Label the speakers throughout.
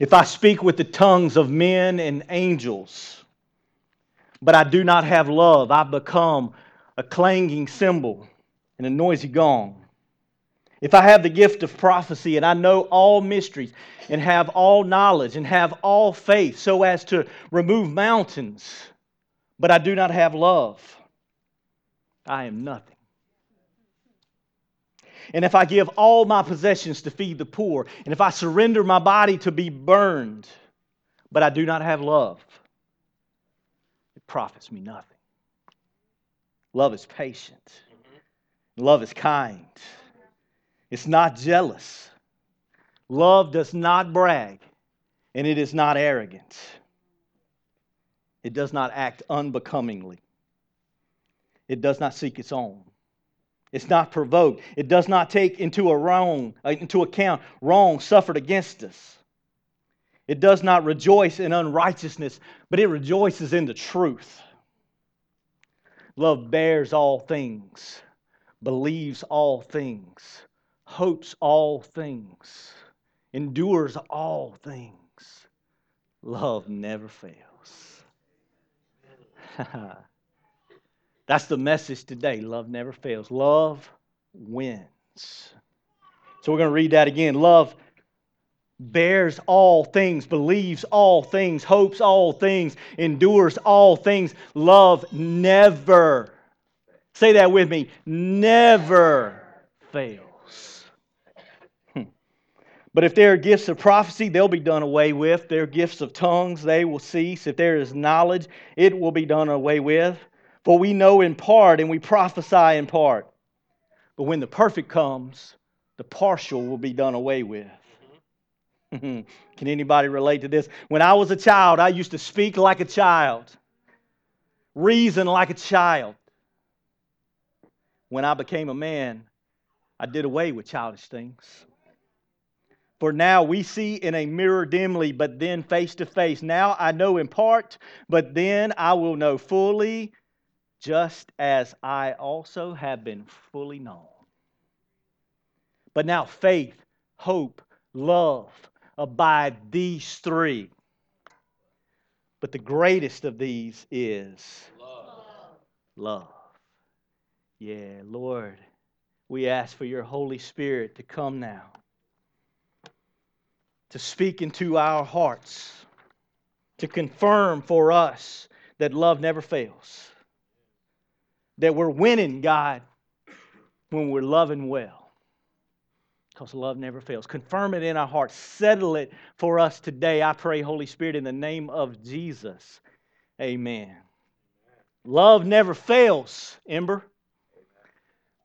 Speaker 1: If I speak with the tongues of men and angels, but I do not have love, I become a clanging cymbal and a noisy gong. If I have the gift of prophecy and I know all mysteries and have all knowledge and have all faith so as to remove mountains, but I do not have love, I am nothing. And if I give all my possessions to feed the poor, and if I surrender my body to be burned, but I do not have love, it profits me nothing. Love is patient, love is kind, it's not jealous. Love does not brag, and it is not arrogant. It does not act unbecomingly. It does not seek its own. It's not provoked. It does not take into, a wrong, uh, into account wrong suffered against us. It does not rejoice in unrighteousness, but it rejoices in the truth. Love bears all things, believes all things, hopes all things, endures all things. Love never fails. That's the message today. Love never fails. Love wins. So we're going to read that again. Love bears all things, believes all things, hopes all things, endures all things. Love never, say that with me, never fails. Hmm. But if there are gifts of prophecy, they'll be done away with. If there are gifts of tongues, they will cease. If there is knowledge, it will be done away with. For we know in part and we prophesy in part. But when the perfect comes, the partial will be done away with. Can anybody relate to this? When I was a child, I used to speak like a child, reason like a child. When I became a man, I did away with childish things. For now we see in a mirror dimly, but then face to face. Now I know in part, but then I will know fully just as I also have been fully known. But now faith, hope, love abide these three. But the greatest of these is love. love. Yeah, Lord, we ask for your Holy Spirit to come now, to speak into our hearts, to confirm for us that love never fails that we're winning, God, when we're loving well. Because love never fails. Confirm it in our hearts. Settle it for us today. I pray, Holy Spirit, in the name of Jesus. Amen. Love never fails, Ember.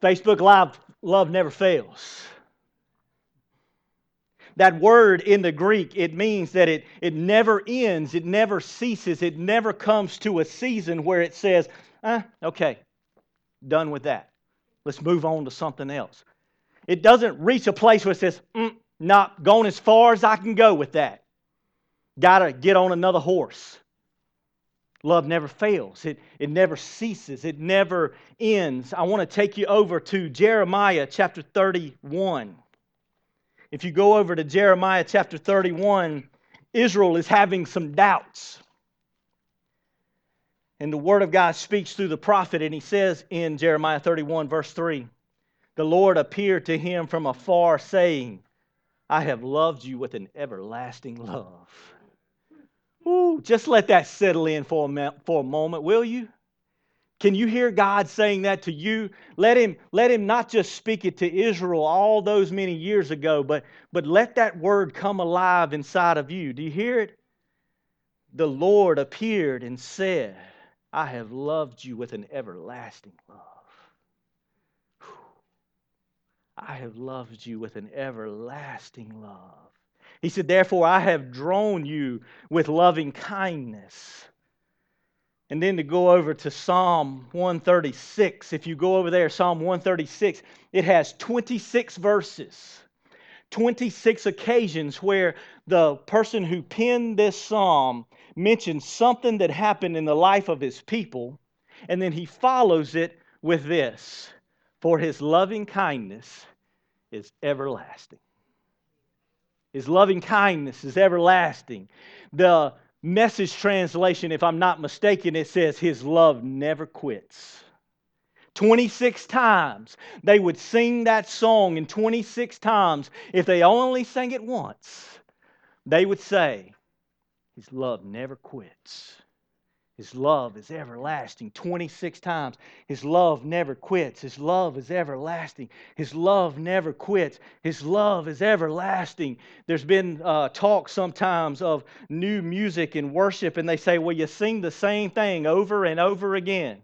Speaker 1: Facebook Live, love never fails. That word in the Greek, it means that it, it never ends, it never ceases, it never comes to a season where it says, ah, okay, done with that. Let's move on to something else. It doesn't reach a place where it says, mm, not going as far as I can go with that. Got to get on another horse. Love never fails, it, it never ceases, it never ends. I want to take you over to Jeremiah chapter 31. If you go over to Jeremiah chapter 31, Israel is having some doubts. And the word of God speaks through the prophet, and he says in Jeremiah 31, verse 3 The Lord appeared to him from afar, saying, I have loved you with an everlasting love. Ooh, just let that settle in for a, for a moment, will you? Can you hear God saying that to you? Let him, let him not just speak it to Israel all those many years ago, but, but let that word come alive inside of you. Do you hear it? The Lord appeared and said, I have loved you with an everlasting love. I have loved you with an everlasting love. He said, Therefore, I have drawn you with loving kindness. And then to go over to Psalm 136, if you go over there, Psalm 136, it has 26 verses, 26 occasions where the person who penned this psalm mentions something that happened in the life of his people, and then he follows it with this For his loving kindness is everlasting. His loving kindness is everlasting. The message translation, if I'm not mistaken, it says, His love never quits. 26 times. They would sing that song, and 26 times, if they only sang it once, they would say, His love never quits. His love is everlasting. 26 times. His love never quits. His love is everlasting. His love never quits. His love is everlasting. There's been uh, talk sometimes of new music and worship, and they say, well, you sing the same thing over and over again.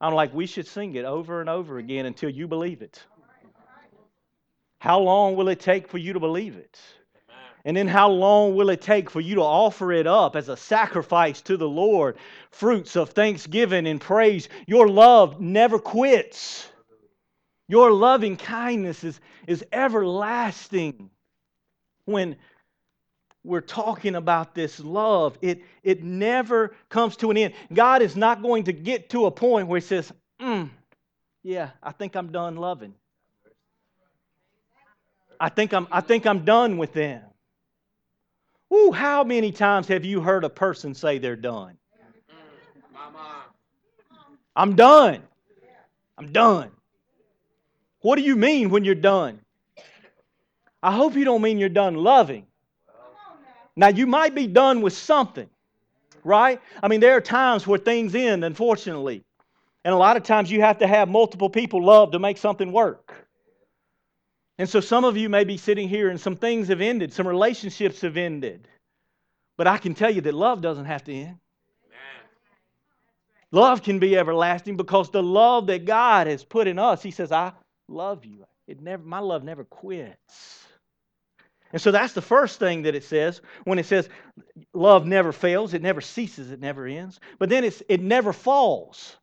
Speaker 1: I'm like, we should sing it over and over again until you believe it. How long will it take for you to believe it? And then how long will it take for you to offer it up as a sacrifice to the Lord? Fruits of thanksgiving and praise. Your love never quits. Your loving kindness is, is everlasting. When we're talking about this love, it, it never comes to an end. God is not going to get to a point where He says, mm, Yeah, I think I'm done loving. I think I'm, I think I'm done with them. Ooh, how many times have you heard a person say they're done? I'm done. I'm done. What do you mean when you're done? I hope you don't mean you're done loving. Now, you might be done with something, right? I mean, there are times where things end, unfortunately. And a lot of times you have to have multiple people love to make something work. And so some of you may be sitting here and some things have ended, some relationships have ended. But I can tell you that love doesn't have to end. Love can be everlasting because the love that God has put in us, He says, I love you. It never, my love never quits. And so that's the first thing that it says when it says love never fails, it never ceases, it never ends. But then it's, it never falls.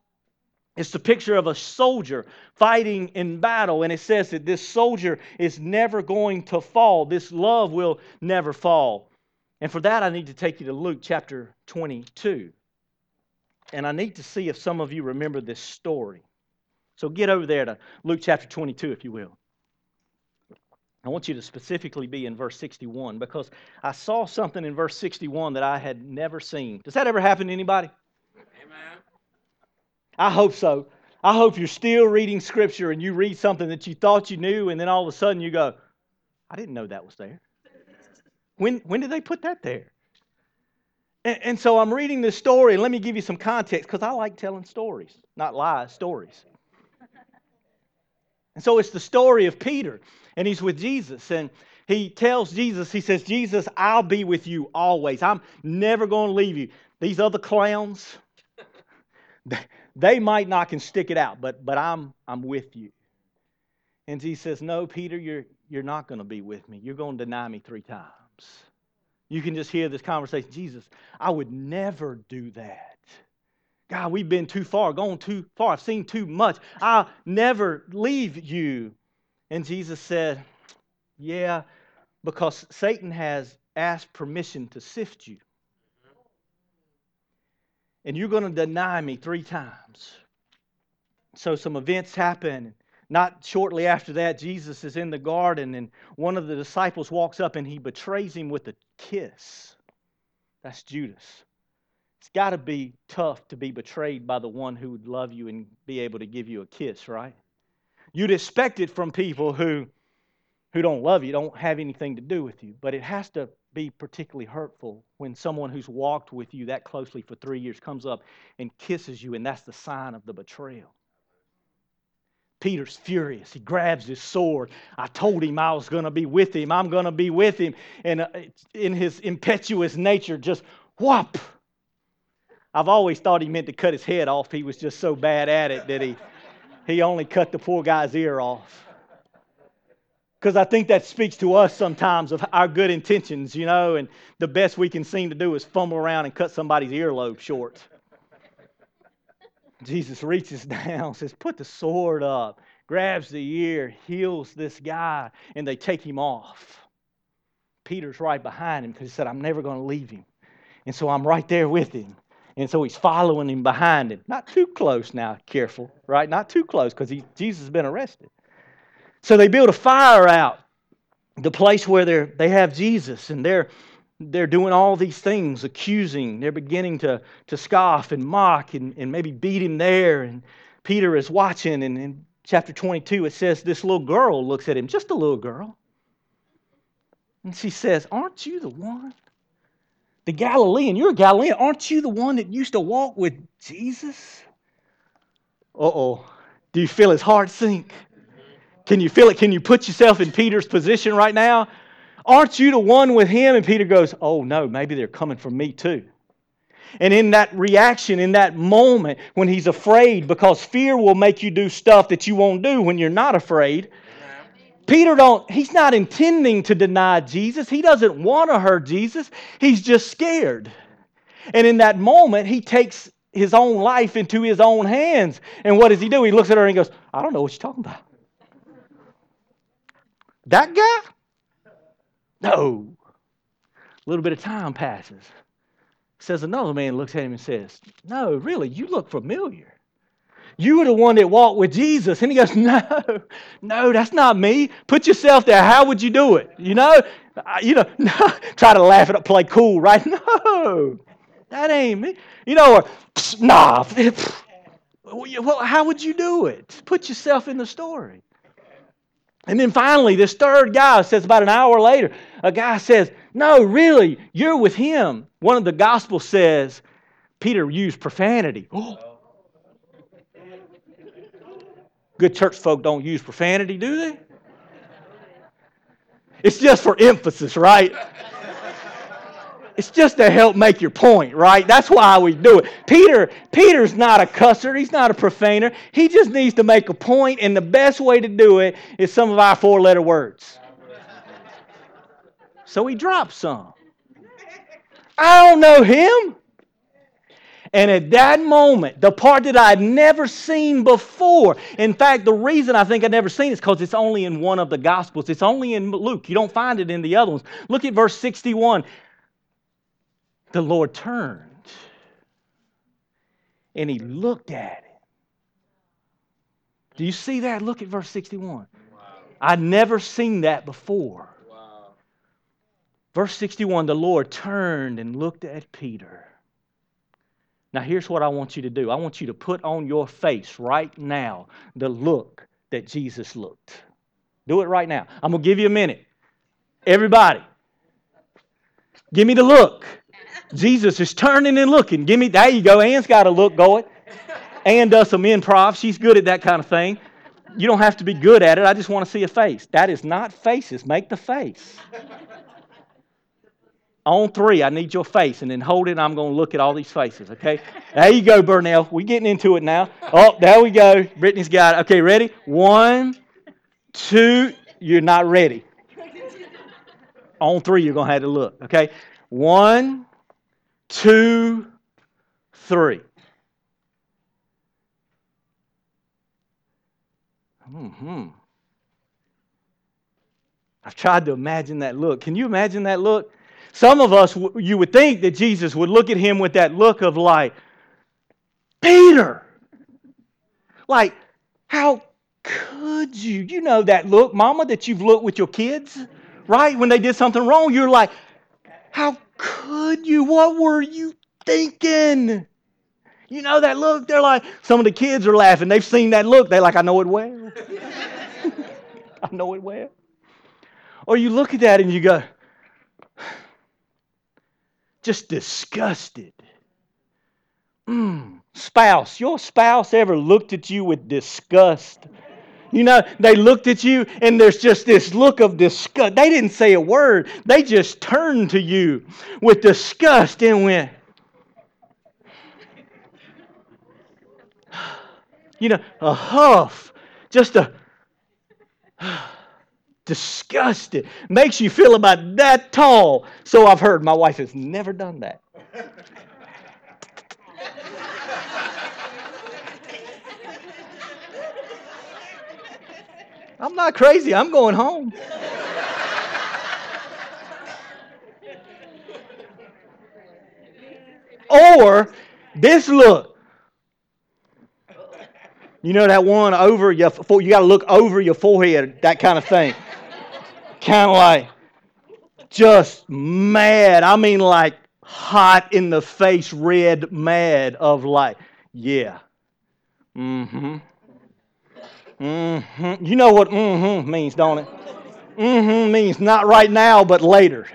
Speaker 1: It's the picture of a soldier fighting in battle, and it says that this soldier is never going to fall. This love will never fall. And for that, I need to take you to Luke chapter 22. And I need to see if some of you remember this story. So get over there to Luke chapter 22, if you will. I want you to specifically be in verse 61 because I saw something in verse 61 that I had never seen. Does that ever happen to anybody? I hope so. I hope you're still reading scripture and you read something that you thought you knew, and then all of a sudden you go, I didn't know that was there. When, when did they put that there? And, and so I'm reading this story, and let me give you some context because I like telling stories, not lies, stories. And so it's the story of Peter, and he's with Jesus, and he tells Jesus, he says, Jesus, I'll be with you always. I'm never going to leave you. These other clowns, they might not can stick it out, but, but I'm, I'm with you. And he says, No, Peter, you're, you're not going to be with me. You're going to deny me three times. You can just hear this conversation. Jesus, I would never do that. God, we've been too far, gone too far. I've seen too much. I'll never leave you. And Jesus said, Yeah, because Satan has asked permission to sift you and you're going to deny me three times. So some events happen. Not shortly after that, Jesus is in the garden, and one of the disciples walks up and he betrays him with a kiss. That's Judas. It's got to be tough to be betrayed by the one who would love you and be able to give you a kiss, right? You'd expect it from people who, who don't love you, don't have anything to do with you, but it has to be particularly hurtful when someone who's walked with you that closely for three years comes up and kisses you, and that's the sign of the betrayal. Peter's furious. He grabs his sword. I told him I was going to be with him. I'm going to be with him. And uh, in his impetuous nature, just whop. I've always thought he meant to cut his head off. He was just so bad at it that he, he only cut the poor guy's ear off because I think that speaks to us sometimes of our good intentions, you know, and the best we can seem to do is fumble around and cut somebody's earlobe short. Jesus reaches down, says, Put the sword up, grabs the ear, heals this guy, and they take him off. Peter's right behind him because he said, I'm never going to leave him. And so I'm right there with him. And so he's following him behind him. Not too close now, careful, right? Not too close because Jesus has been arrested. So they build a fire out. the place where they're, they have Jesus and they're, they're doing all these things, accusing. They're beginning to, to scoff and mock and, and maybe beat him there. And Peter is watching. And in chapter 22, it says this little girl looks at him, just a little girl. And she says, Aren't you the one? The Galilean, you're a Galilean. Aren't you the one that used to walk with Jesus? Uh oh. Do you feel his heart sink? Can you feel it? Can you put yourself in Peter's position right now? Aren't you the one with him? And Peter goes, Oh, no, maybe they're coming for me too. And in that reaction, in that moment, when he's afraid, because fear will make you do stuff that you won't do when you're not afraid. Peter don't he's not intending to deny Jesus. He doesn't want to hurt Jesus. He's just scared. And in that moment, he takes his own life into his own hands. And what does he do? He looks at her and he goes, I don't know what you're talking about. That guy? No. A little bit of time passes. Says another man looks at him and says, No, really, you look familiar. You were the one that walked with Jesus. And he goes, No, no, that's not me. Put yourself there. How would you do it? You know? You know, no. try to laugh it up, play cool, right? No, that ain't me. You know, or, nah. Well, how would you do it? Put yourself in the story. And then finally, this third guy says about an hour later, a guy says, No, really, you're with him. One of the Gospels says Peter used profanity. Good church folk don't use profanity, do they? It's just for emphasis, right? It's just to help make your point, right? That's why we do it. Peter, Peter's not a cusser, he's not a profaner. He just needs to make a point, and the best way to do it is some of our four-letter words. So he drops some. I don't know him. And at that moment, the part that I'd never seen before, in fact, the reason I think I'd never seen it is because it's only in one of the Gospels. It's only in Luke. You don't find it in the other ones. Look at verse 61 the Lord turned and he looked at it. Do you see that? Look at verse 61. Wow. I'd never seen that before. Wow. Verse 61 the Lord turned and looked at Peter. Now, here's what I want you to do I want you to put on your face right now the look that Jesus looked. Do it right now. I'm going to give you a minute. Everybody, give me the look. Jesus is turning and looking. Give me, there you go. Ann's got a look going. Ann does some improv. She's good at that kind of thing. You don't have to be good at it. I just want to see a face. That is not faces. Make the face. On three, I need your face, and then hold it, I'm going to look at all these faces, okay? There you go, Burnell. We're getting into it now. Oh, there we go. Brittany's got it. Okay, ready? One, two. You're not ready. On three, you're going to have to look, okay? One, two, three. Hmm. I've tried to imagine that look. Can you imagine that look? Some of us, you would think that Jesus would look at him with that look of like, Peter! Like, how could you? You know that look, mama, that you've looked with your kids, right? When they did something wrong, you're like, how could you? What were you thinking? You know that look? They're like, some of the kids are laughing. They've seen that look. They're like, I know it well. I know it well. Or you look at that and you go, just disgusted. Mm. Spouse, your spouse ever looked at you with disgust? You know, they looked at you and there's just this look of disgust. They didn't say a word, they just turned to you with disgust and went, you know, a huff, just a disgusted. Makes you feel about that tall. So I've heard. My wife has never done that. I'm not crazy. I'm going home. or this look. You know that one over your you got to look over your forehead, that kind of thing. kind of like just mad. I mean, like hot in the face, red mad of like, yeah. Mm hmm. Mm hmm. You know what mm hmm means, don't it? Mm hmm means not right now, but later.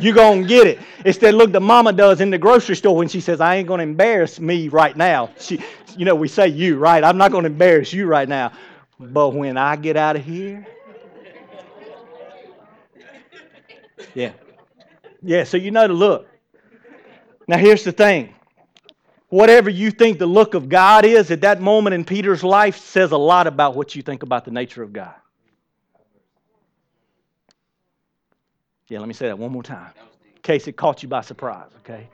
Speaker 1: You're going to get it. It's that look the mama does in the grocery store when she says, I ain't going to embarrass me right now. She, you know, we say you, right? I'm not going to embarrass you right now. But when I get out of here, yeah. Yeah, so you know the look. Now, here's the thing whatever you think the look of God is at that moment in Peter's life says a lot about what you think about the nature of God. Yeah, let me say that one more time in case it caught you by surprise, okay?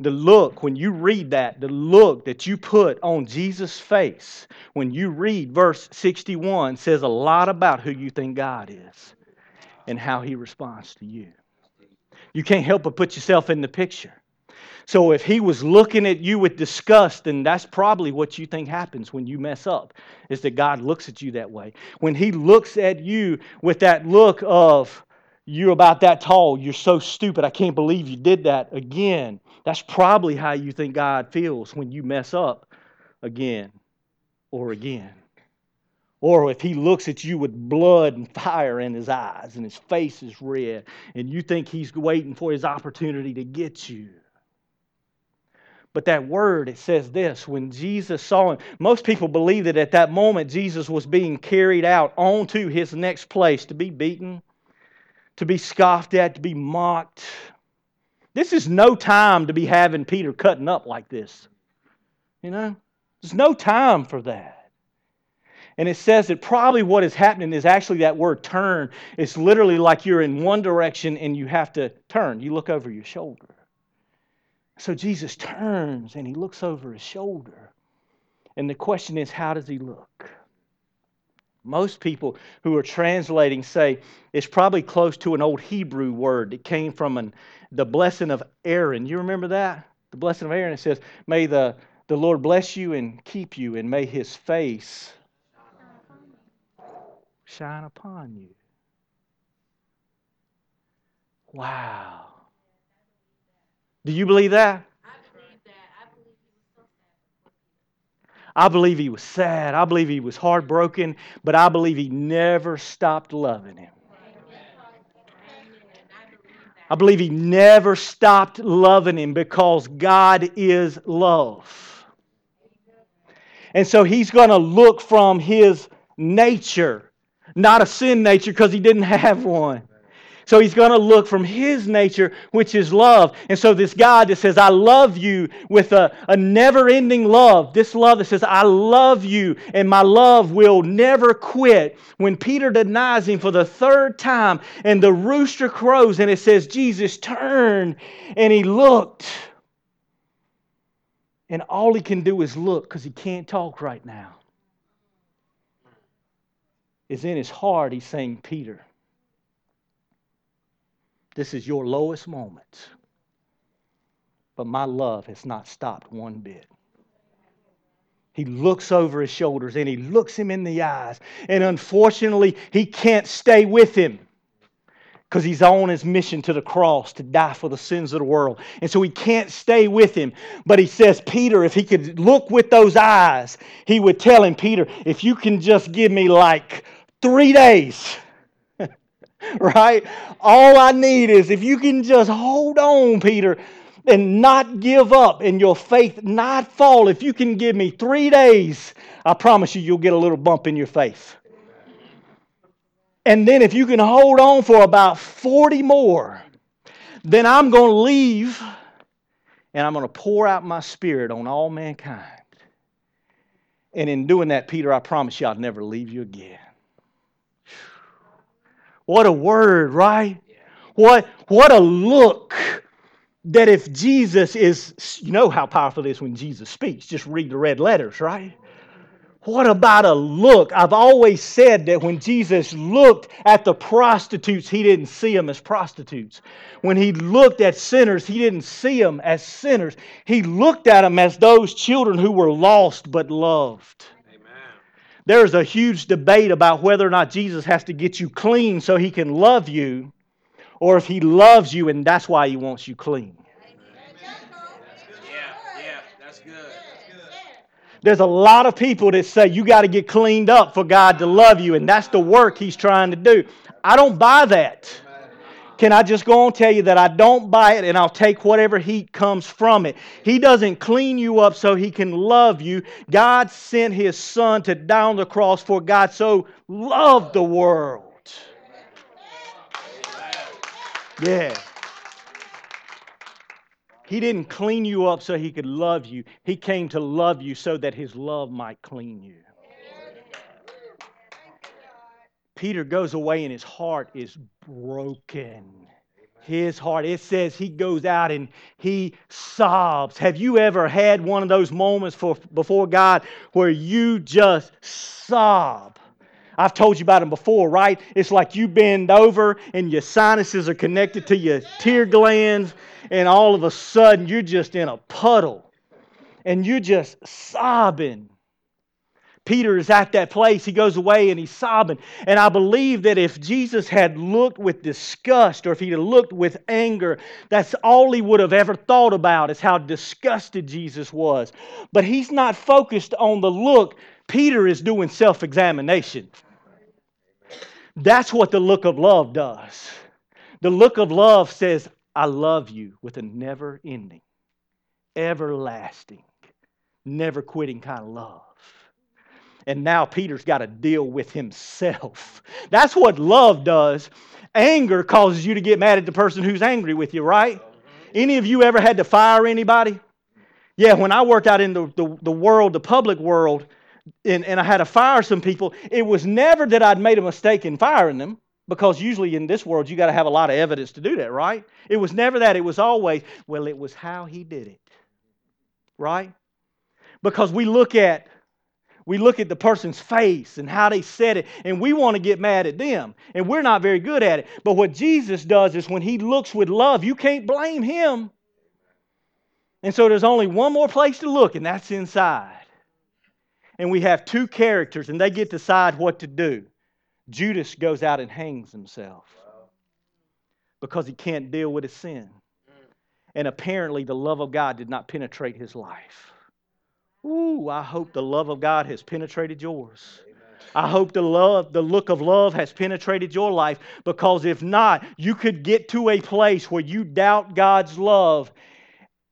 Speaker 1: The look, when you read that, the look that you put on Jesus' face when you read verse 61 says a lot about who you think God is and how he responds to you. You can't help but put yourself in the picture. So if he was looking at you with disgust, then that's probably what you think happens when you mess up, is that God looks at you that way. When he looks at you with that look of, you're about that tall, you're so stupid, I can't believe you did that again. That's probably how you think God feels when you mess up again or again. Or if he looks at you with blood and fire in his eyes and his face is red and you think he's waiting for his opportunity to get you. But that word, it says this when Jesus saw him, most people believe that at that moment Jesus was being carried out onto his next place to be beaten, to be scoffed at, to be mocked. This is no time to be having Peter cutting up like this. You know, there's no time for that. And it says that probably what is happening is actually that word turn. It's literally like you're in one direction and you have to turn. You look over your shoulder. So Jesus turns and he looks over his shoulder. And the question is, how does he look? Most people who are translating say it's probably close to an old Hebrew word that came from an, the blessing of Aaron. You remember that? The blessing of Aaron. It says, May the, the Lord bless you and keep you, and may his face shine upon you. Wow. Do you believe that? I believe he was sad. I believe he was heartbroken, but I believe he never stopped loving him. I believe he never stopped loving him because God is love. And so he's going to look from his nature, not a sin nature because he didn't have one. So he's going to look from his nature, which is love. And so this God that says, I love you with a, a never ending love, this love that says, I love you and my love will never quit. When Peter denies him for the third time and the rooster crows and it says, Jesus turned and he looked. And all he can do is look because he can't talk right now. Is in his heart, he's saying, Peter. This is your lowest moment. But my love has not stopped one bit. He looks over his shoulders and he looks him in the eyes. And unfortunately, he can't stay with him because he's on his mission to the cross to die for the sins of the world. And so he can't stay with him. But he says, Peter, if he could look with those eyes, he would tell him, Peter, if you can just give me like three days, right? All I need is if you can just hold on, Peter, and not give up and your faith not fall. If you can give me three days, I promise you, you'll get a little bump in your faith. And then if you can hold on for about 40 more, then I'm going to leave and I'm going to pour out my spirit on all mankind. And in doing that, Peter, I promise you I'll never leave you again. What a word, right? What, what a look that if Jesus is, you know how powerful it is when Jesus speaks. Just read the red letters, right? What about a look? I've always said that when Jesus looked at the prostitutes, he didn't see them as prostitutes. When he looked at sinners, he didn't see them as sinners. He looked at them as those children who were lost but loved. There's a huge debate about whether or not Jesus has to get you clean so he can love you, or if he loves you and that's why he wants you clean. There's a lot of people that say you got to get cleaned up for God to love you, and that's the work He's trying to do. I don't buy that. Can I just go and tell you that I don't buy it and I'll take whatever heat comes from it? He doesn't clean you up so he can love you. God sent his son to die on the cross for God so loved the world. Yeah. He didn't clean you up so he could love you. He came to love you so that his love might clean you. Peter goes away and his heart is broken. His heart, it says he goes out and he sobs. Have you ever had one of those moments for, before God where you just sob? I've told you about them before, right? It's like you bend over and your sinuses are connected to your tear glands, and all of a sudden you're just in a puddle and you're just sobbing. Peter is at that place. He goes away and he's sobbing. And I believe that if Jesus had looked with disgust or if he had looked with anger, that's all he would have ever thought about is how disgusted Jesus was. But he's not focused on the look. Peter is doing self examination. That's what the look of love does. The look of love says, I love you with a never ending, everlasting, never quitting kind of love. And now Peter's got to deal with himself. That's what love does. Anger causes you to get mad at the person who's angry with you, right? Any of you ever had to fire anybody? Yeah, when I worked out in the, the, the world, the public world, and, and I had to fire some people, it was never that I'd made a mistake in firing them, because usually in this world you got to have a lot of evidence to do that, right? It was never that. It was always, well, it was how he did it, right? Because we look at we look at the person's face and how they said it, and we want to get mad at them. And we're not very good at it. But what Jesus does is when he looks with love, you can't blame him. And so there's only one more place to look, and that's inside. And we have two characters, and they get to decide what to do. Judas goes out and hangs himself because he can't deal with his sin. And apparently, the love of God did not penetrate his life. Ooh, I hope the love of God has penetrated yours. I hope the love, the look of love has penetrated your life because if not, you could get to a place where you doubt God's love.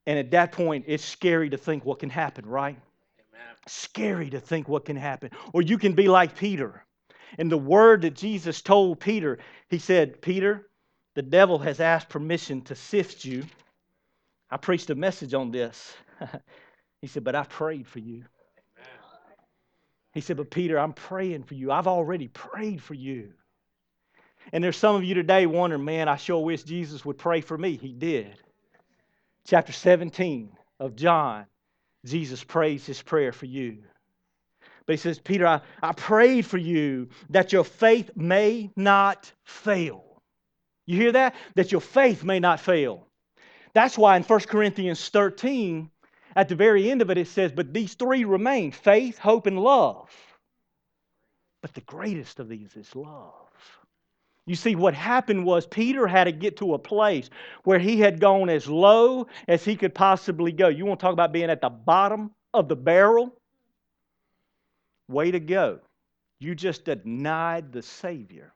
Speaker 1: And at that point, it's scary to think what can happen, right? Amen. Scary to think what can happen. Or you can be like Peter. And the word that Jesus told Peter, he said, Peter, the devil has asked permission to sift you. I preached a message on this. He said, But I prayed for you. He said, But Peter, I'm praying for you. I've already prayed for you. And there's some of you today wondering, man, I sure wish Jesus would pray for me. He did. Chapter 17 of John, Jesus prays his prayer for you. But he says, Peter, I, I prayed for you that your faith may not fail. You hear that? That your faith may not fail. That's why in 1 Corinthians 13, at the very end of it, it says, But these three remain faith, hope, and love. But the greatest of these is love. You see, what happened was Peter had to get to a place where he had gone as low as he could possibly go. You want to talk about being at the bottom of the barrel? Way to go. You just denied the Savior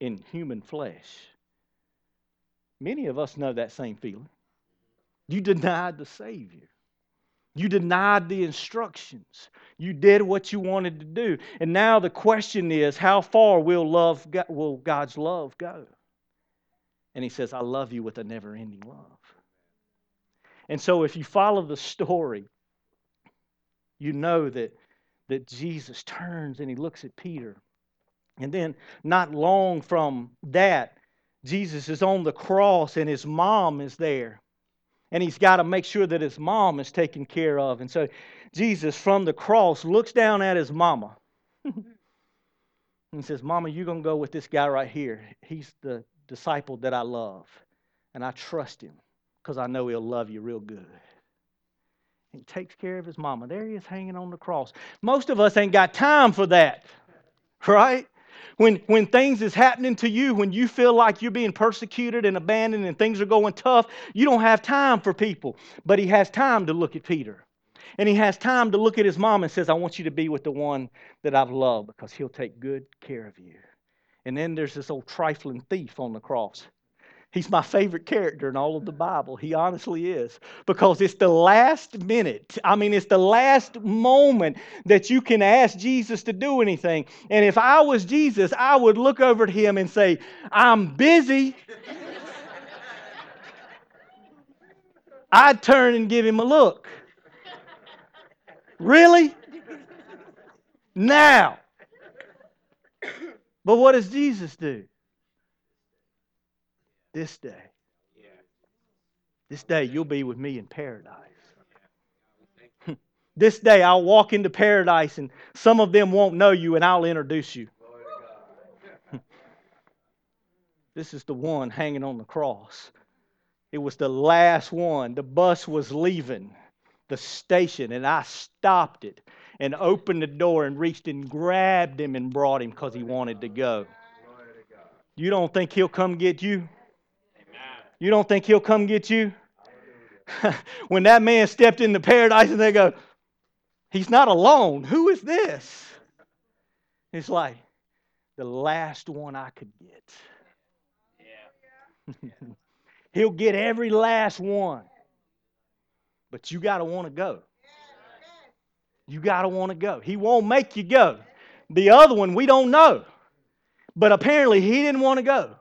Speaker 1: in human flesh. Many of us know that same feeling. You denied the Savior. You denied the instructions. You did what you wanted to do. And now the question is how far will, love, will God's love go? And he says, I love you with a never ending love. And so if you follow the story, you know that, that Jesus turns and he looks at Peter. And then, not long from that, Jesus is on the cross and his mom is there and he's got to make sure that his mom is taken care of. And so Jesus, from the cross, looks down at his mama and says, Mama, you're going to go with this guy right here. He's the disciple that I love, and I trust him because I know he'll love you real good. He takes care of his mama. There he is hanging on the cross. Most of us ain't got time for that, right? When, when things is happening to you, when you feel like you're being persecuted and abandoned and things are going tough, you don't have time for people. But he has time to look at Peter. And he has time to look at his mom and says, I want you to be with the one that I've loved because he'll take good care of you. And then there's this old trifling thief on the cross. He's my favorite character in all of the Bible. He honestly is. Because it's the last minute, I mean, it's the last moment that you can ask Jesus to do anything. And if I was Jesus, I would look over at him and say, I'm busy. I'd turn and give him a look. Really? Now. But what does Jesus do? This day. This day you'll be with me in paradise. this day I'll walk into paradise and some of them won't know you and I'll introduce you. this is the one hanging on the cross. It was the last one. The bus was leaving the station and I stopped it and opened the door and reached and grabbed him and brought him because he wanted to go. You don't think he'll come get you? You don't think he'll come get you? when that man stepped into paradise and they go, He's not alone. Who is this? It's like the last one I could get. He'll get every last one. But you got to want to go. You got to want to go. He won't make you go. The other one, we don't know. But apparently, he didn't want to go.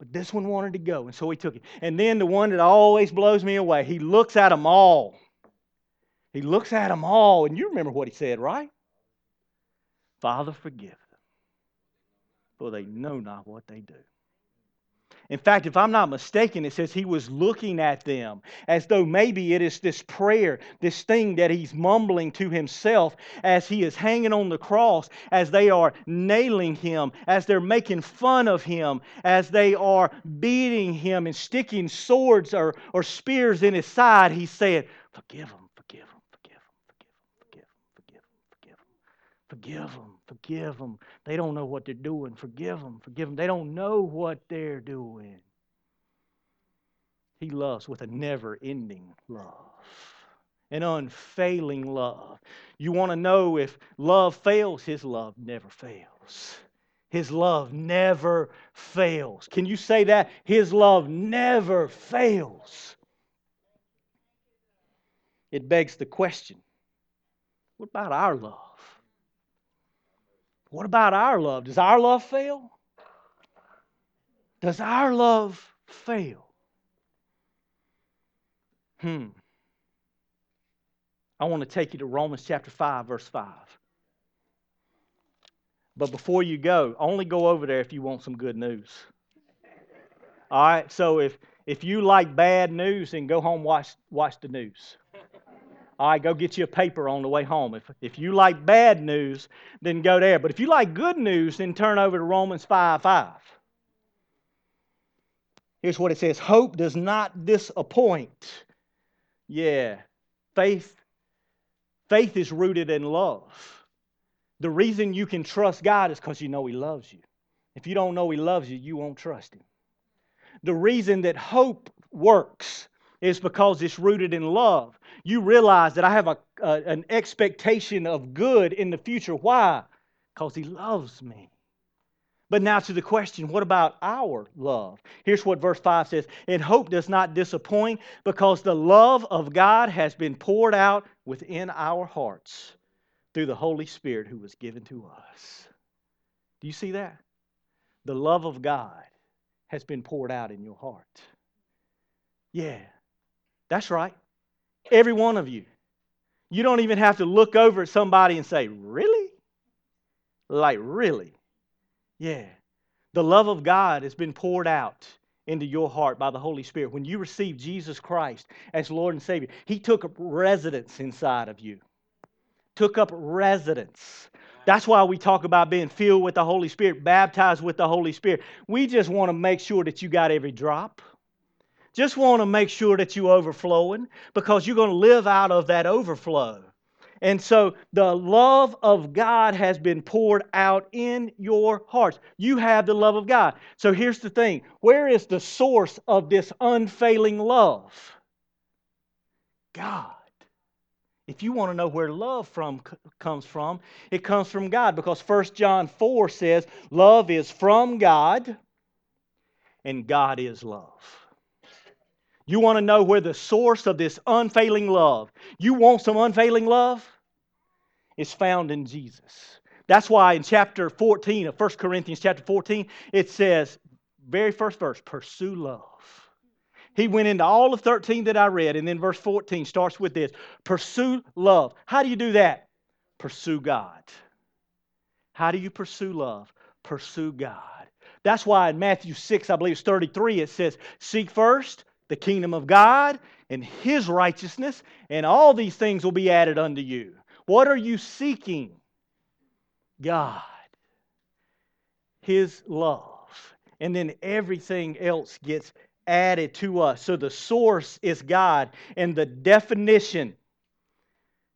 Speaker 1: But this one wanted to go, and so he took it. And then the one that always blows me away, he looks at them all. He looks at them all, and you remember what he said, right? Father, forgive them, for they know not what they do. In fact, if I'm not mistaken, it says he was looking at them as though maybe it is this prayer, this thing that he's mumbling to himself as he is hanging on the cross, as they are nailing him, as they're making fun of him, as they are beating him and sticking swords or, or spears in his side. He's saying, Forgive them, forgive them, forgive them, forgive them, forgive them, forgive them, forgive them. Forgive them. Forgive them. They don't know what they're doing. Forgive them. Forgive them. They don't know what they're doing. He loves with a never ending love, an unfailing love. You want to know if love fails? His love never fails. His love never fails. Can you say that? His love never fails. It begs the question what about our love? What about our love? Does our love fail? Does our love fail? Hmm. I want to take you to Romans chapter 5, verse 5. But before you go, only go over there if you want some good news. All right, so if, if you like bad news, then go home watch watch the news. All right, go get you a paper on the way home. If, if you like bad news, then go there. But if you like good news, then turn over to Romans 5 5. Here's what it says Hope does not disappoint. Yeah, faith, faith is rooted in love. The reason you can trust God is because you know He loves you. If you don't know He loves you, you won't trust Him. The reason that hope works is because it's rooted in love you realize that I have a, an expectation of good in the future. Why? Because He loves me. But now to the question, what about our love? Here's what verse 5 says And hope does not disappoint because the love of God has been poured out within our hearts through the Holy Spirit who was given to us. Do you see that? The love of God has been poured out in your heart. Yeah, that's right. Every one of you. You don't even have to look over at somebody and say, Really? Like, really? Yeah. The love of God has been poured out into your heart by the Holy Spirit. When you receive Jesus Christ as Lord and Savior, He took up residence inside of you. Took up residence. That's why we talk about being filled with the Holy Spirit, baptized with the Holy Spirit. We just want to make sure that you got every drop Just want to make sure that you're overflowing because you're going to live out of that overflow. And so the love of God has been poured out in your hearts. You have the love of God. So here's the thing where is the source of this unfailing love? God. If you want to know where love from comes from, it comes from God because 1 John 4 says love is from God and God is love. You want to know where the source of this unfailing love, you want some unfailing love? It's found in Jesus. That's why in chapter 14 of 1 Corinthians chapter 14, it says, very first verse, pursue love. He went into all of 13 that I read, and then verse 14 starts with this pursue love. How do you do that? Pursue God. How do you pursue love? Pursue God. That's why in Matthew 6, I believe it's 33, it says, Seek first the kingdom of God and his righteousness, and all these things will be added unto you. What are you seeking? God, his love. And then everything else gets added to us. So the source is God. And the definition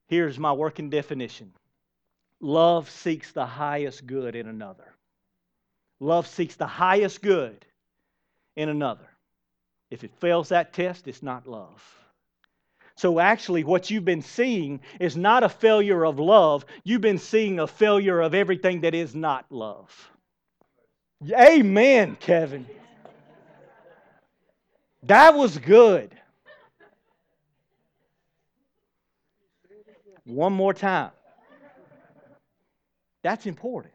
Speaker 1: here's my working definition love seeks the highest good in another. Love seeks the highest good in another. If it fails that test, it's not love. So, actually, what you've been seeing is not a failure of love. You've been seeing a failure of everything that is not love. Amen, Kevin. That was good. One more time. That's important.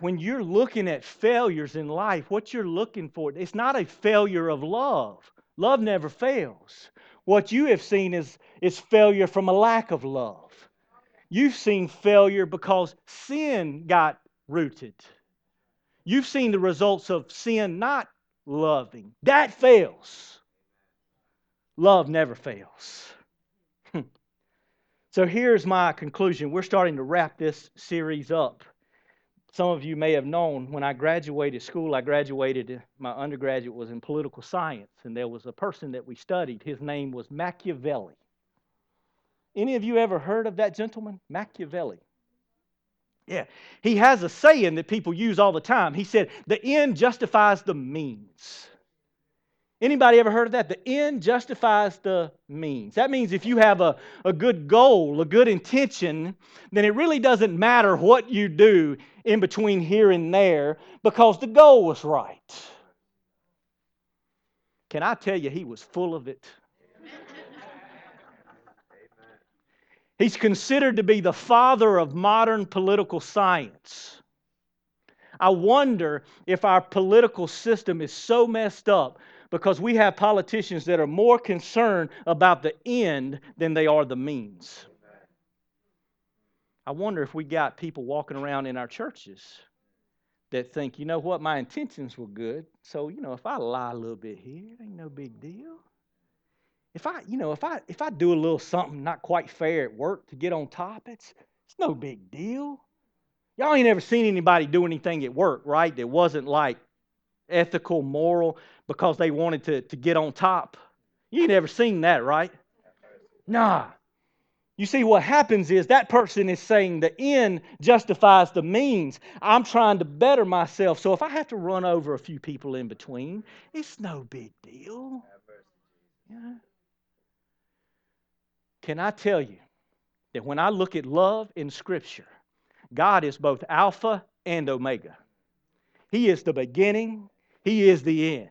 Speaker 1: When you're looking at failures in life, what you're looking for, it's not a failure of love. Love never fails. What you have seen is, is failure from a lack of love. You've seen failure because sin got rooted. You've seen the results of sin not loving. That fails. Love never fails. so here's my conclusion. We're starting to wrap this series up. Some of you may have known when I graduated school, I graduated, my undergraduate was in political science, and there was a person that we studied. His name was Machiavelli. Any of you ever heard of that gentleman? Machiavelli. Yeah. He has a saying that people use all the time. He said, the end justifies the means. Anybody ever heard of that? The end justifies the means. That means if you have a, a good goal, a good intention, then it really doesn't matter what you do in between here and there because the goal was right. Can I tell you, he was full of it? He's considered to be the father of modern political science. I wonder if our political system is so messed up because we have politicians that are more concerned about the end than they are the means. I wonder if we got people walking around in our churches that think, you know what, my intentions were good, so you know if I lie a little bit here, it ain't no big deal if I, you know, if I if I do a little something not quite fair at work to get on top, it's it's no big deal. Y'all ain't ever seen anybody do anything at work, right? That wasn't like ethical, moral, because they wanted to, to get on top. You ain't ever seen that, right? Nah. You see, what happens is that person is saying the end justifies the means. I'm trying to better myself. So if I have to run over a few people in between, it's no big deal. Yeah. Can I tell you that when I look at love in Scripture, God is both Alpha and Omega. He is the beginning, He is the end.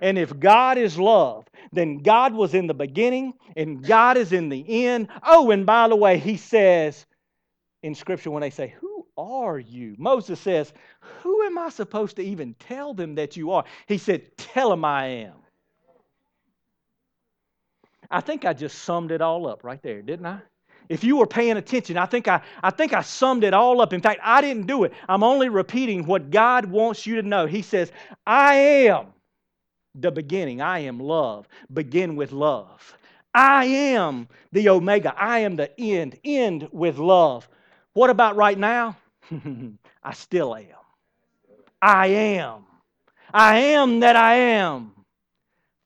Speaker 1: And if God is love, then God was in the beginning and God is in the end. Oh, and by the way, He says in Scripture when they say, Who are you? Moses says, Who am I supposed to even tell them that you are? He said, Tell them I am. I think I just summed it all up right there, didn't I? If you were paying attention, I think I, I think I summed it all up. In fact, I didn't do it. I'm only repeating what God wants you to know. He says, I am the beginning. I am love. Begin with love. I am the Omega. I am the end. End with love. What about right now? I still am. I am. I am that I am.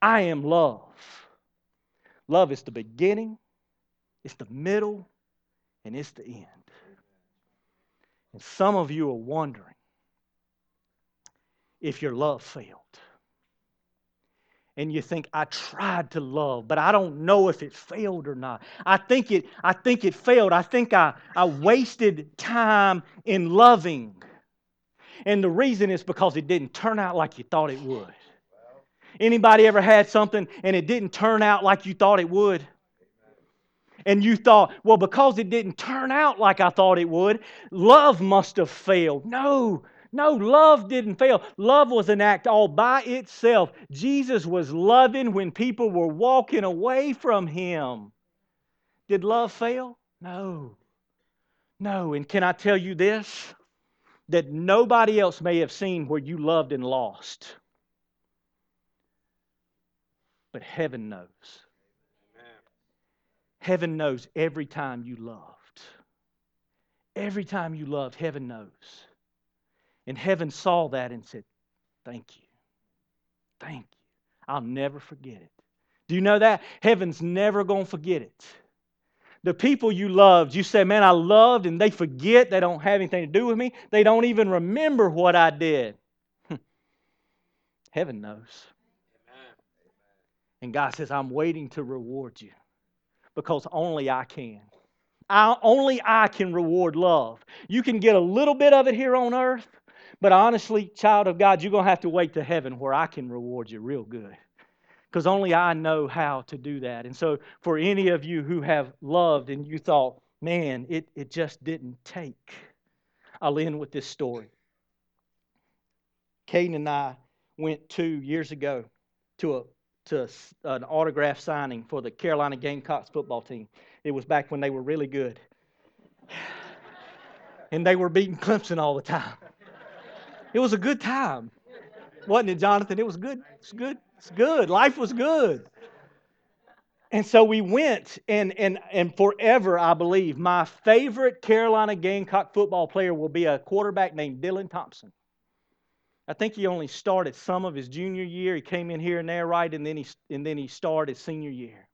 Speaker 1: I am love. Love is the beginning, it's the middle, and it's the end. And some of you are wondering if your love failed. And you think I tried to love, but I don't know if it failed or not. I think it I think it failed. I think I, I wasted time in loving. And the reason is because it didn't turn out like you thought it would. Anybody ever had something and it didn't turn out like you thought it would? And you thought, well, because it didn't turn out like I thought it would, love must have failed. No, no, love didn't fail. Love was an act all by itself. Jesus was loving when people were walking away from him. Did love fail? No. No. And can I tell you this? That nobody else may have seen where you loved and lost. But heaven knows. Heaven knows every time you loved. Every time you loved, heaven knows. And heaven saw that and said, Thank you. Thank you. I'll never forget it. Do you know that? Heaven's never going to forget it. The people you loved, you say, Man, I loved, and they forget. They don't have anything to do with me. They don't even remember what I did. Hmm. Heaven knows. And God says, I'm waiting to reward you because only I can. I, only I can reward love. You can get a little bit of it here on earth, but honestly, child of God, you're going to have to wait to heaven where I can reward you real good. Because only I know how to do that. And so, for any of you who have loved and you thought, man, it, it just didn't take, I'll end with this story. Caden and I went two years ago to a to an autograph signing for the Carolina Gamecocks football team. It was back when they were really good. and they were beating Clemson all the time. It was a good time. Wasn't it, Jonathan? It was good. It's good. It's good. Life was good. And so we went, and, and, and forever, I believe, my favorite Carolina Gamecock football player will be a quarterback named Dylan Thompson. I think he only started some of his junior year. He came in here and there, right, and then he and then he started senior year.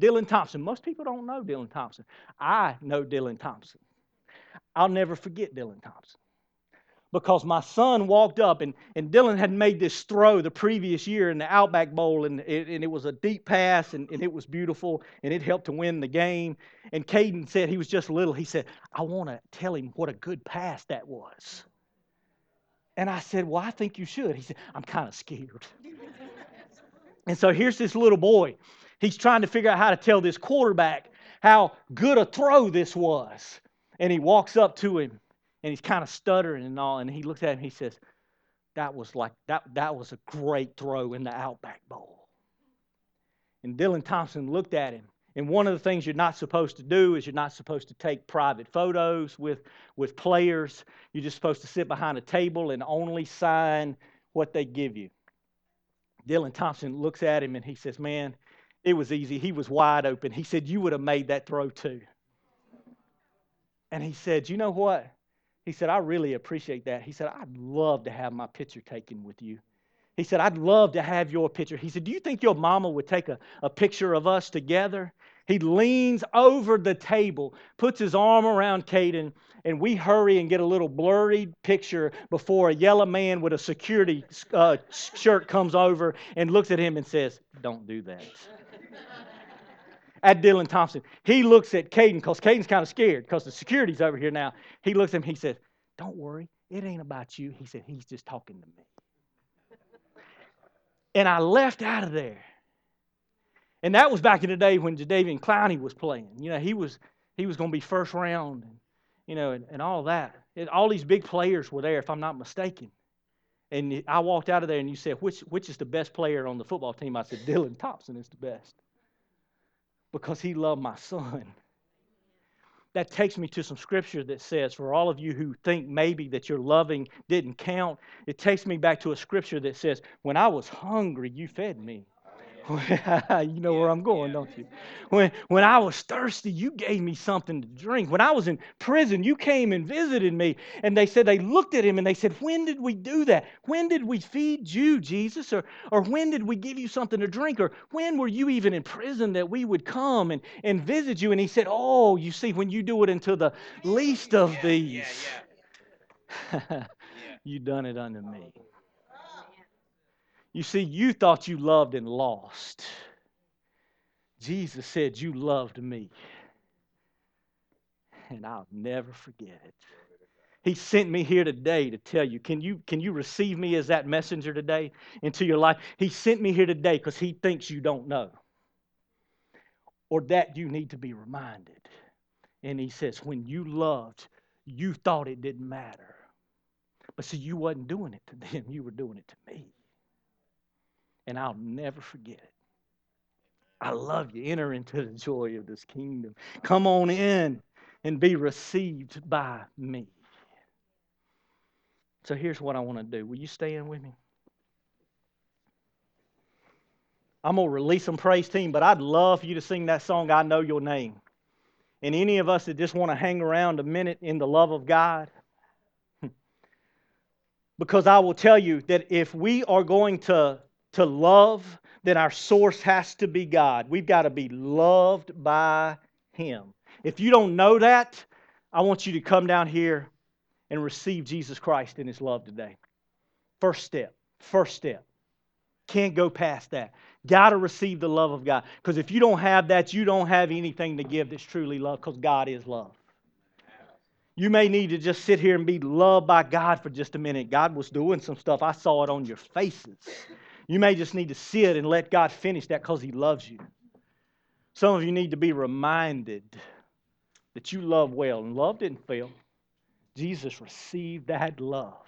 Speaker 1: Dylan Thompson. Most people don't know Dylan Thompson. I know Dylan Thompson. I'll never forget Dylan Thompson. Because my son walked up and, and Dylan had made this throw the previous year in the Outback Bowl, and it, and it was a deep pass, and, and it was beautiful, and it helped to win the game. And Caden said he was just little. He said, I want to tell him what a good pass that was. And I said, Well, I think you should. He said, I'm kind of scared. and so here's this little boy. He's trying to figure out how to tell this quarterback how good a throw this was. And he walks up to him and he's kind of stuttering and all. And he looks at him he says, That was like that that was a great throw in the Outback Bowl. And Dylan Thompson looked at him and one of the things you're not supposed to do is you're not supposed to take private photos with, with players. You're just supposed to sit behind a table and only sign what they give you. Dylan Thompson looks at him and he says, Man, it was easy. He was wide open. He said, You would have made that throw too. And he said, You know what? He said, I really appreciate that. He said, I'd love to have my picture taken with you. He said, I'd love to have your picture. He said, Do you think your mama would take a, a picture of us together? He leans over the table, puts his arm around Caden, and we hurry and get a little blurry picture before a yellow man with a security uh, shirt comes over and looks at him and says, Don't do that. At Dylan Thompson. He looks at Caden because Caden's kind of scared because the security's over here now. He looks at him, he says, Don't worry, it ain't about you. He said, He's just talking to me. and I left out of there. And that was back in the day when Jadeveon Clowney was playing. You know, he was he was going to be first round, and you know, and, and all that. And all these big players were there, if I'm not mistaken. And I walked out of there, and you said, which which is the best player on the football team? I said, Dylan Thompson is the best because he loved my son. That takes me to some scripture that says, for all of you who think maybe that your loving didn't count, it takes me back to a scripture that says, when I was hungry, you fed me. you know where I'm going, don't you? When, when I was thirsty, you gave me something to drink. When I was in prison, you came and visited me. And they said, they looked at him and they said, When did we do that? When did we feed you, Jesus? Or, or when did we give you something to drink? Or when were you even in prison that we would come and, and visit you? And he said, Oh, you see, when you do it unto the least of these, you've done it unto me. Oh. You see, you thought you loved and lost. Jesus said, You loved me. And I'll never forget it. He sent me here today to tell you can, you can you receive me as that messenger today into your life? He sent me here today because he thinks you don't know or that you need to be reminded. And he says, When you loved, you thought it didn't matter. But see, you wasn't doing it to them, you were doing it to me and I'll never forget it. I love you. Enter into the joy of this kingdom. Come on in and be received by me. So here's what I want to do. Will you stand with me? I'm going to release some praise team, but I'd love for you to sing that song, I Know Your Name. And any of us that just want to hang around a minute in the love of God, because I will tell you that if we are going to to love, then our source has to be God. We've got to be loved by Him. If you don't know that, I want you to come down here and receive Jesus Christ in His love today. First step. First step. Can't go past that. Got to receive the love of God. Because if you don't have that, you don't have anything to give that's truly love, because God is love. You may need to just sit here and be loved by God for just a minute. God was doing some stuff. I saw it on your faces. You may just need to sit and let God finish that because He loves you. Some of you need to be reminded that you love well, and love didn't fail. Jesus received that love.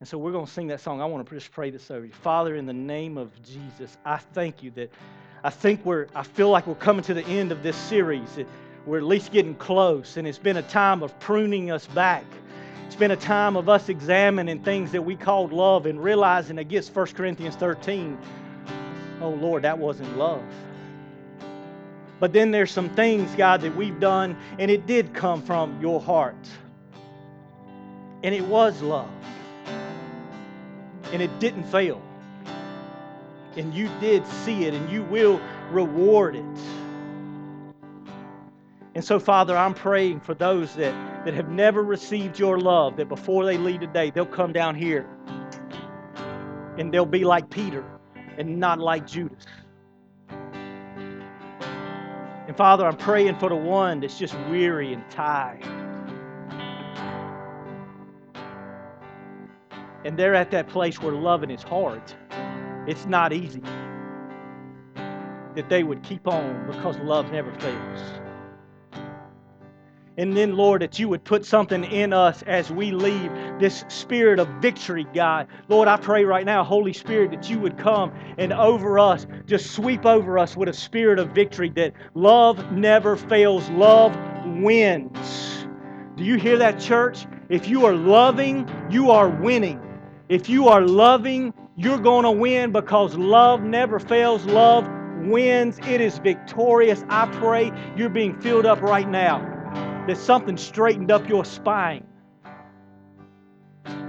Speaker 1: And so we're going to sing that song. I want to just pray this over you. Father, in the name of Jesus, I thank you that I think we're, I feel like we're coming to the end of this series. We're at least getting close, and it's been a time of pruning us back it's been a time of us examining things that we called love and realizing against 1 Corinthians 13, oh Lord, that wasn't love. But then there's some things, God, that we've done, and it did come from your heart. And it was love. And it didn't fail. And you did see it, and you will reward it. And so, Father, I'm praying for those that, that have never received your love, that before they leave today, they'll come down here and they'll be like Peter and not like Judas. And Father, I'm praying for the one that's just weary and tired. And they're at that place where loving is hard. It's not easy. That they would keep on because love never fails. And then, Lord, that you would put something in us as we leave this spirit of victory, God. Lord, I pray right now, Holy Spirit, that you would come and over us, just sweep over us with a spirit of victory that love never fails, love wins. Do you hear that, church? If you are loving, you are winning. If you are loving, you're going to win because love never fails. Love wins. It is victorious. I pray you're being filled up right now that something straightened up your spine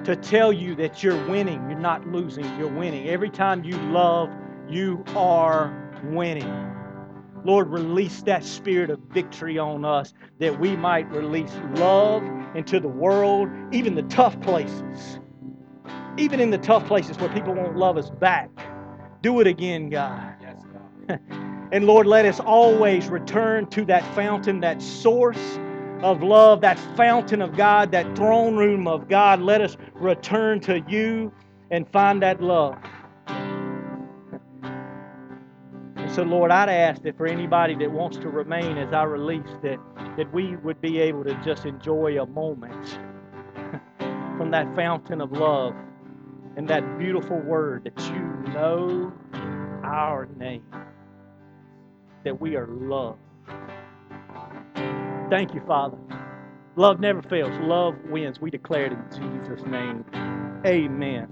Speaker 1: to tell you that you're winning. You're not losing, you're winning. Every time you love, you are winning. Lord, release that spirit of victory on us that we might release love into the world, even the tough places. Even in the tough places where people won't love us back. Do it again, God. Yes, God. and Lord, let us always return to that fountain, that source of love, that fountain of God, that throne room of God. Let us return to you and find that love. And so, Lord, I'd ask that for anybody that wants to remain as I release, that, that we would be able to just enjoy a moment from that fountain of love and that beautiful word that you know our name, that we are loved. Thank you, Father. Love never fails. Love wins. We declare it in Jesus' name. Amen.